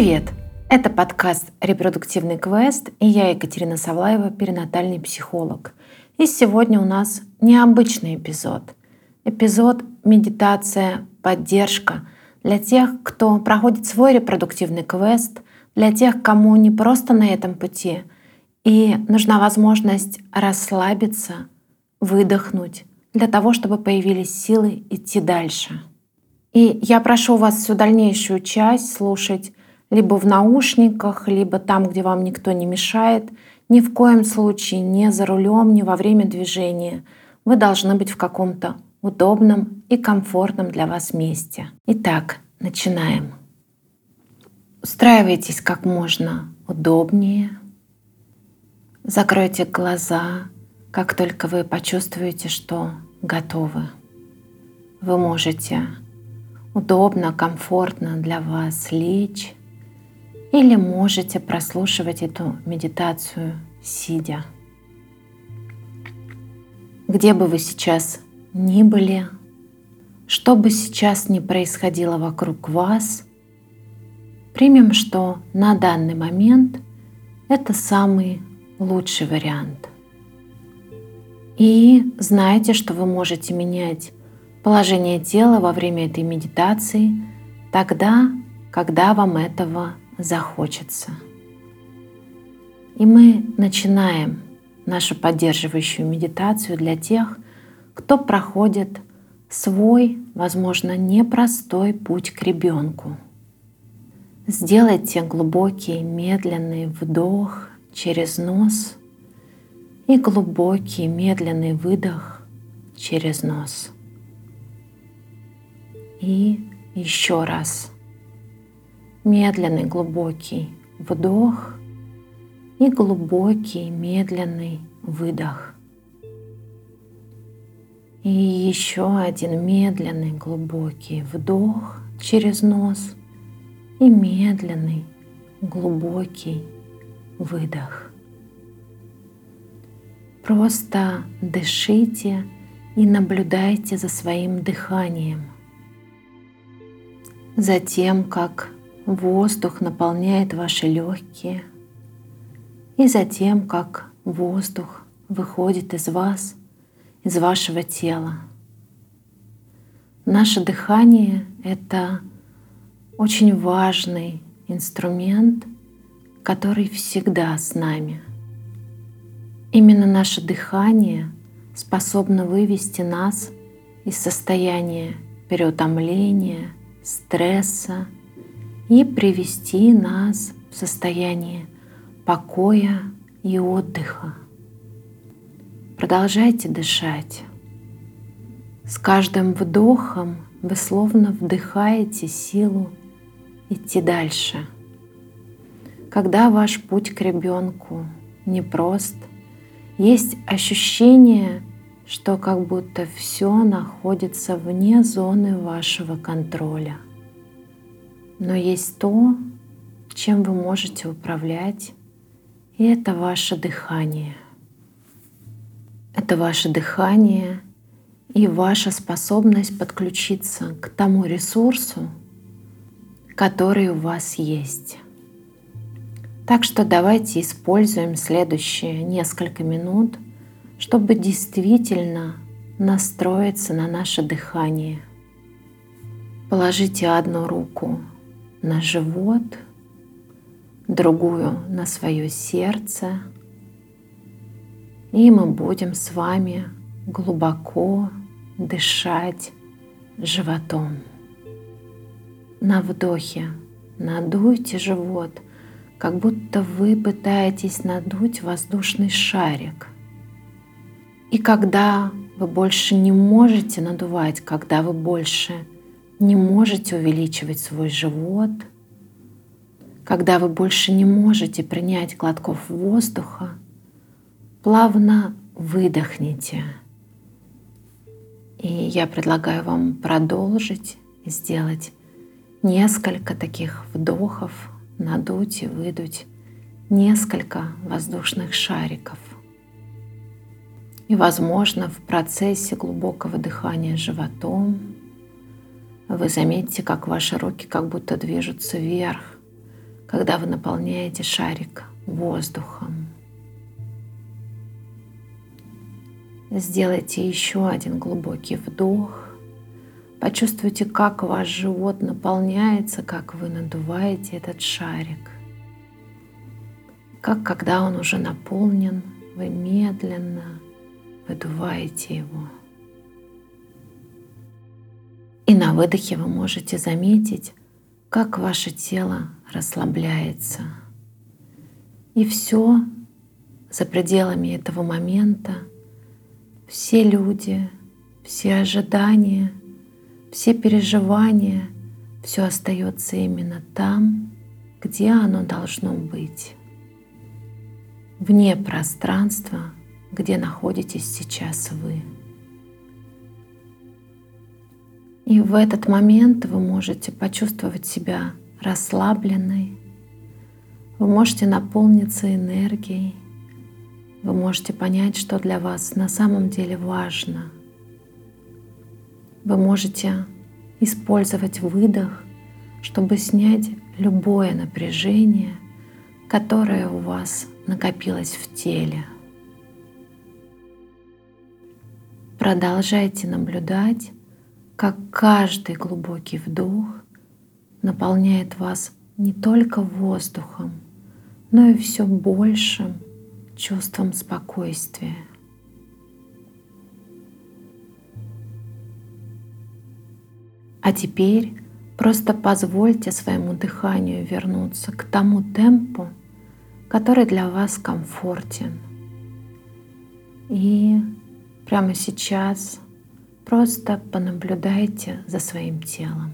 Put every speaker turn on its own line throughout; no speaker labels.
Привет! Это подкаст «Репродуктивный квест» и я, Екатерина Савлаева, перинатальный психолог. И сегодня у нас необычный эпизод. Эпизод «Медитация, поддержка» для тех, кто проходит свой репродуктивный квест, для тех, кому не просто на этом пути, и нужна возможность расслабиться, выдохнуть, для того, чтобы появились силы идти дальше. И я прошу вас всю дальнейшую часть слушать либо в наушниках, либо там, где вам никто не мешает. Ни в коем случае не за рулем, не во время движения. Вы должны быть в каком-то удобном и комфортном для вас месте. Итак, начинаем. Устраивайтесь как можно удобнее. Закройте глаза, как только вы почувствуете, что готовы. Вы можете удобно, комфортно для вас лечь или можете прослушивать эту медитацию сидя. Где бы вы сейчас ни были, что бы сейчас ни происходило вокруг вас, примем, что на данный момент это самый лучший вариант. И знайте, что вы можете менять положение тела во время этой медитации тогда, когда вам этого захочется. И мы начинаем нашу поддерживающую медитацию для тех, кто проходит свой, возможно, непростой путь к ребенку. Сделайте глубокий, медленный вдох через нос и глубокий, медленный выдох через нос. И еще раз медленный глубокий вдох и глубокий медленный выдох. И еще один медленный глубокий вдох через нос и медленный глубокий выдох. Просто дышите и наблюдайте за своим дыханием. Затем, как воздух наполняет ваши легкие, и затем, как воздух выходит из вас, из вашего тела. Наше дыхание — это очень важный инструмент, который всегда с нами. Именно наше дыхание способно вывести нас из состояния переутомления, стресса, и привести нас в состояние покоя и отдыха. Продолжайте дышать. С каждым вдохом вы словно вдыхаете силу идти дальше. Когда ваш путь к ребенку непрост, есть ощущение, что как будто все находится вне зоны вашего контроля – но есть то, чем вы можете управлять, и это ваше дыхание. Это ваше дыхание и ваша способность подключиться к тому ресурсу, который у вас есть. Так что давайте используем следующие несколько минут, чтобы действительно настроиться на наше дыхание. Положите одну руку на живот, другую на свое сердце. И мы будем с вами глубоко дышать животом. На вдохе надуйте живот, как будто вы пытаетесь надуть воздушный шарик. И когда вы больше не можете надувать, когда вы больше не можете увеличивать свой живот, когда вы больше не можете принять глотков воздуха, плавно выдохните. И я предлагаю вам продолжить сделать несколько таких вдохов, надуть и выдуть несколько воздушных шариков. И, возможно, в процессе глубокого дыхания животом вы заметите, как ваши руки как будто движутся вверх, когда вы наполняете шарик воздухом. Сделайте еще один глубокий вдох. Почувствуйте, как ваш живот наполняется, как вы надуваете этот шарик. Как когда он уже наполнен, вы медленно выдуваете его. И на выдохе вы можете заметить, как ваше тело расслабляется. И все за пределами этого момента, все люди, все ожидания, все переживания, все остается именно там, где оно должно быть, вне пространства, где находитесь сейчас вы. И в этот момент вы можете почувствовать себя расслабленной, вы можете наполниться энергией, вы можете понять, что для вас на самом деле важно. Вы можете использовать выдох, чтобы снять любое напряжение, которое у вас накопилось в теле. Продолжайте наблюдать, как каждый глубокий вдох наполняет вас не только воздухом, но и все большим чувством спокойствия. А теперь просто позвольте своему дыханию вернуться к тому темпу, который для вас комфортен. И прямо сейчас просто понаблюдайте за своим телом,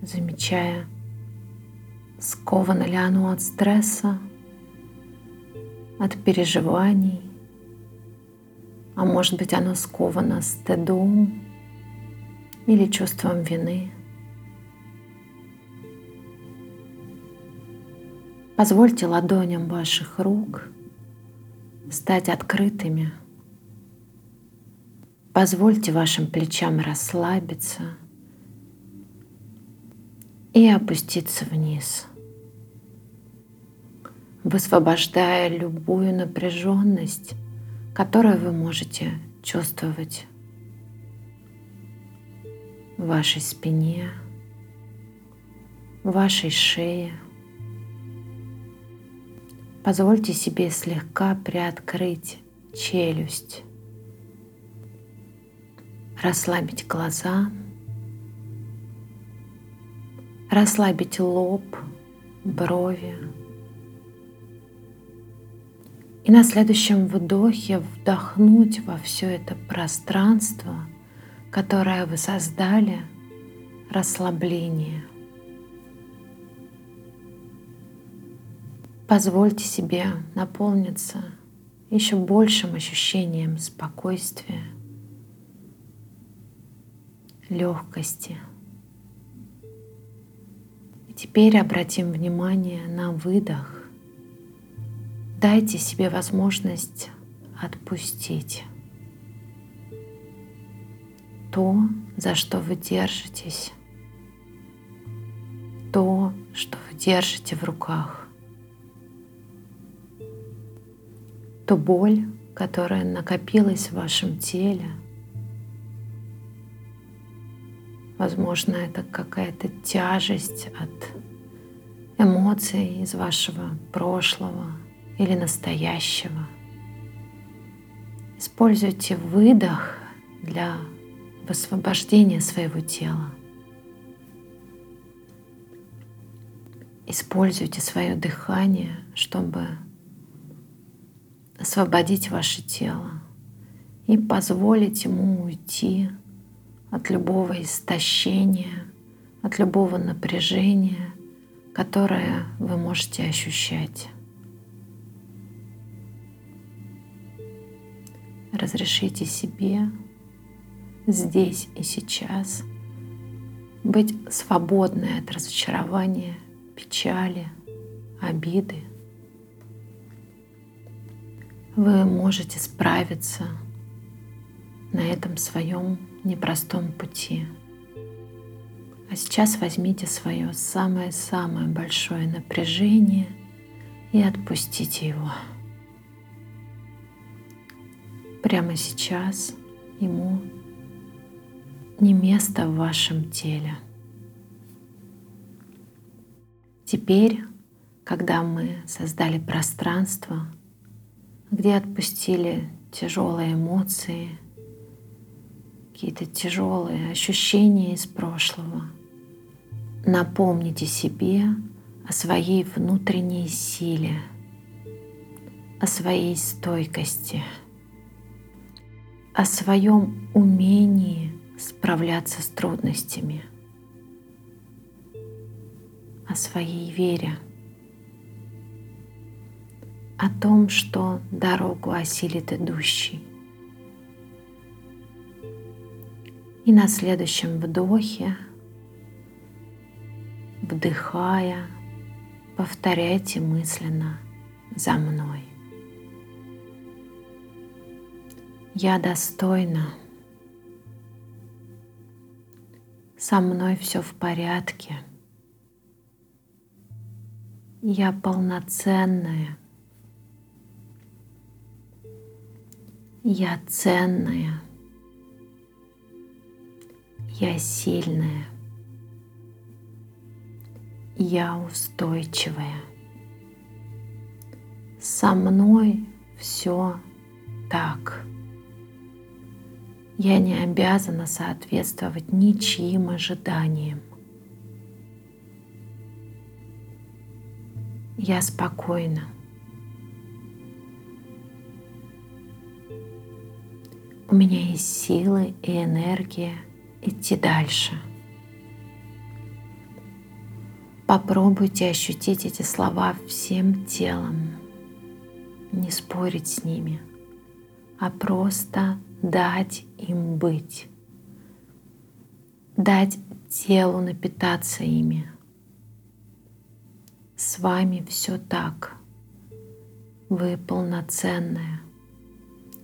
замечая, сковано ли оно от стресса, от переживаний, а может быть оно сковано стыдом или чувством вины. Позвольте ладоням ваших рук стать открытыми. Позвольте вашим плечам расслабиться и опуститься вниз высвобождая любую напряженность, которую вы можете чувствовать в вашей спине, в вашей шее. Позвольте себе слегка приоткрыть челюсть, расслабить глаза, расслабить лоб, брови, и на следующем вдохе вдохнуть во все это пространство, которое вы создали, расслабление. Позвольте себе наполниться еще большим ощущением спокойствия, легкости. И теперь обратим внимание на выдох. Дайте себе возможность отпустить то, за что вы держитесь, то, что вы держите в руках, ту боль, которая накопилась в вашем теле. Возможно, это какая-то тяжесть от эмоций из вашего прошлого, или настоящего. Используйте выдох для высвобождения своего тела. Используйте свое дыхание, чтобы освободить ваше тело и позволить ему уйти от любого истощения, от любого напряжения, которое вы можете ощущать. разрешите себе здесь и сейчас быть свободной от разочарования, печали, обиды. Вы можете справиться на этом своем непростом пути. А сейчас возьмите свое самое-самое большое напряжение и отпустите его. Прямо сейчас ему не место в вашем теле. Теперь, когда мы создали пространство, где отпустили тяжелые эмоции, какие-то тяжелые ощущения из прошлого, напомните себе о своей внутренней силе, о своей стойкости, о своем умении справляться с трудностями, о своей вере, о том, что дорогу осилит идущий. И на следующем вдохе, вдыхая, повторяйте мысленно за мной. Я достойна. Со мной все в порядке. Я полноценная. Я ценная. Я сильная. Я устойчивая. Со мной все так. Я не обязана соответствовать ничьим ожиданиям. Я спокойна. У меня есть силы и энергия идти дальше. Попробуйте ощутить эти слова всем телом, не спорить с ними, а просто дать им быть, дать телу напитаться ими. С вами все так. Вы полноценная,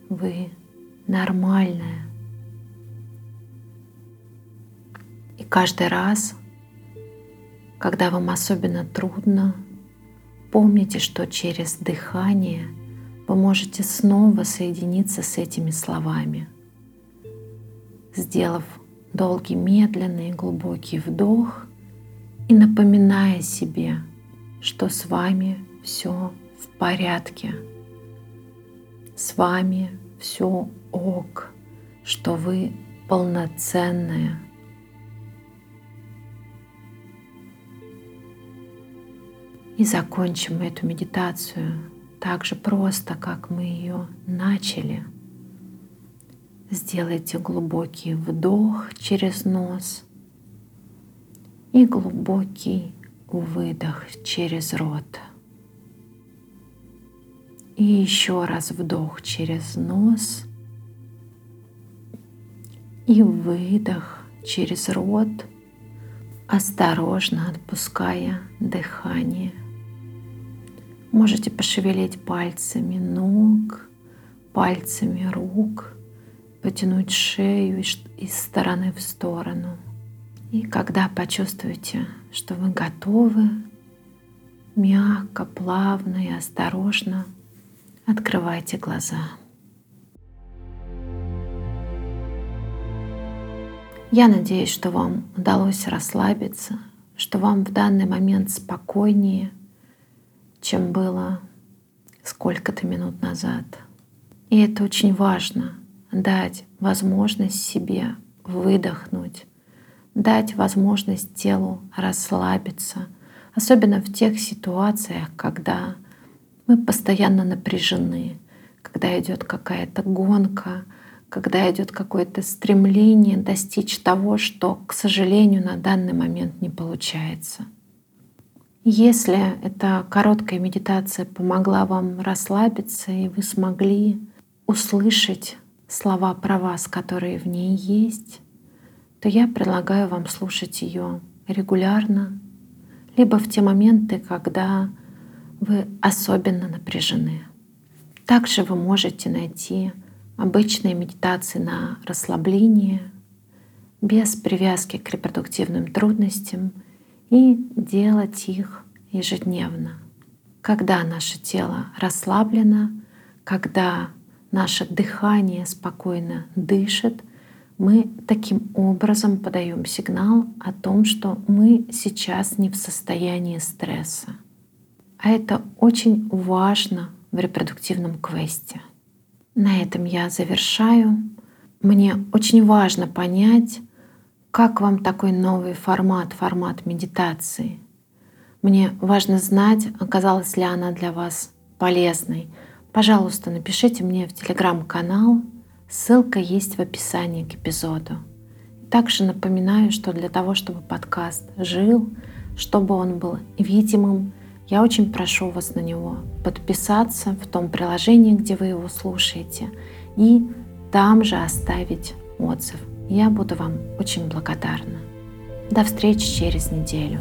вы нормальная. Каждый раз, когда вам особенно трудно, помните, что через дыхание вы можете снова соединиться с этими словами, сделав долгий, медленный, глубокий вдох и напоминая себе, что с вами все в порядке, с вами все ок, что вы полноценная, И закончим эту медитацию так же просто, как мы ее начали. Сделайте глубокий вдох через нос и глубокий выдох через рот. И еще раз вдох через нос и выдох через рот, осторожно отпуская дыхание. Можете пошевелить пальцами ног, пальцами рук, потянуть шею из стороны в сторону. И когда почувствуете, что вы готовы, мягко, плавно и осторожно открывайте глаза. Я надеюсь, что вам удалось расслабиться, что вам в данный момент спокойнее – чем было сколько-то минут назад. И это очень важно — дать возможность себе выдохнуть, дать возможность телу расслабиться, особенно в тех ситуациях, когда мы постоянно напряжены, когда идет какая-то гонка, когда идет какое-то стремление достичь того, что, к сожалению, на данный момент не получается. Если эта короткая медитация помогла вам расслабиться, и вы смогли услышать слова про вас, которые в ней есть, то я предлагаю вам слушать ее регулярно, либо в те моменты, когда вы особенно напряжены. Также вы можете найти обычные медитации на расслабление, без привязки к репродуктивным трудностям и делать их ежедневно. Когда наше тело расслаблено, когда наше дыхание спокойно дышит, мы таким образом подаем сигнал о том, что мы сейчас не в состоянии стресса. А это очень важно в репродуктивном квесте. На этом я завершаю. Мне очень важно понять, как вам такой новый формат, формат медитации. Мне важно знать, оказалась ли она для вас полезной. Пожалуйста, напишите мне в телеграм-канал. Ссылка есть в описании к эпизоду. Также напоминаю, что для того, чтобы подкаст жил, чтобы он был видимым, я очень прошу вас на него подписаться в том приложении, где вы его слушаете, и там же оставить отзыв. Я буду вам очень благодарна. До встречи через неделю.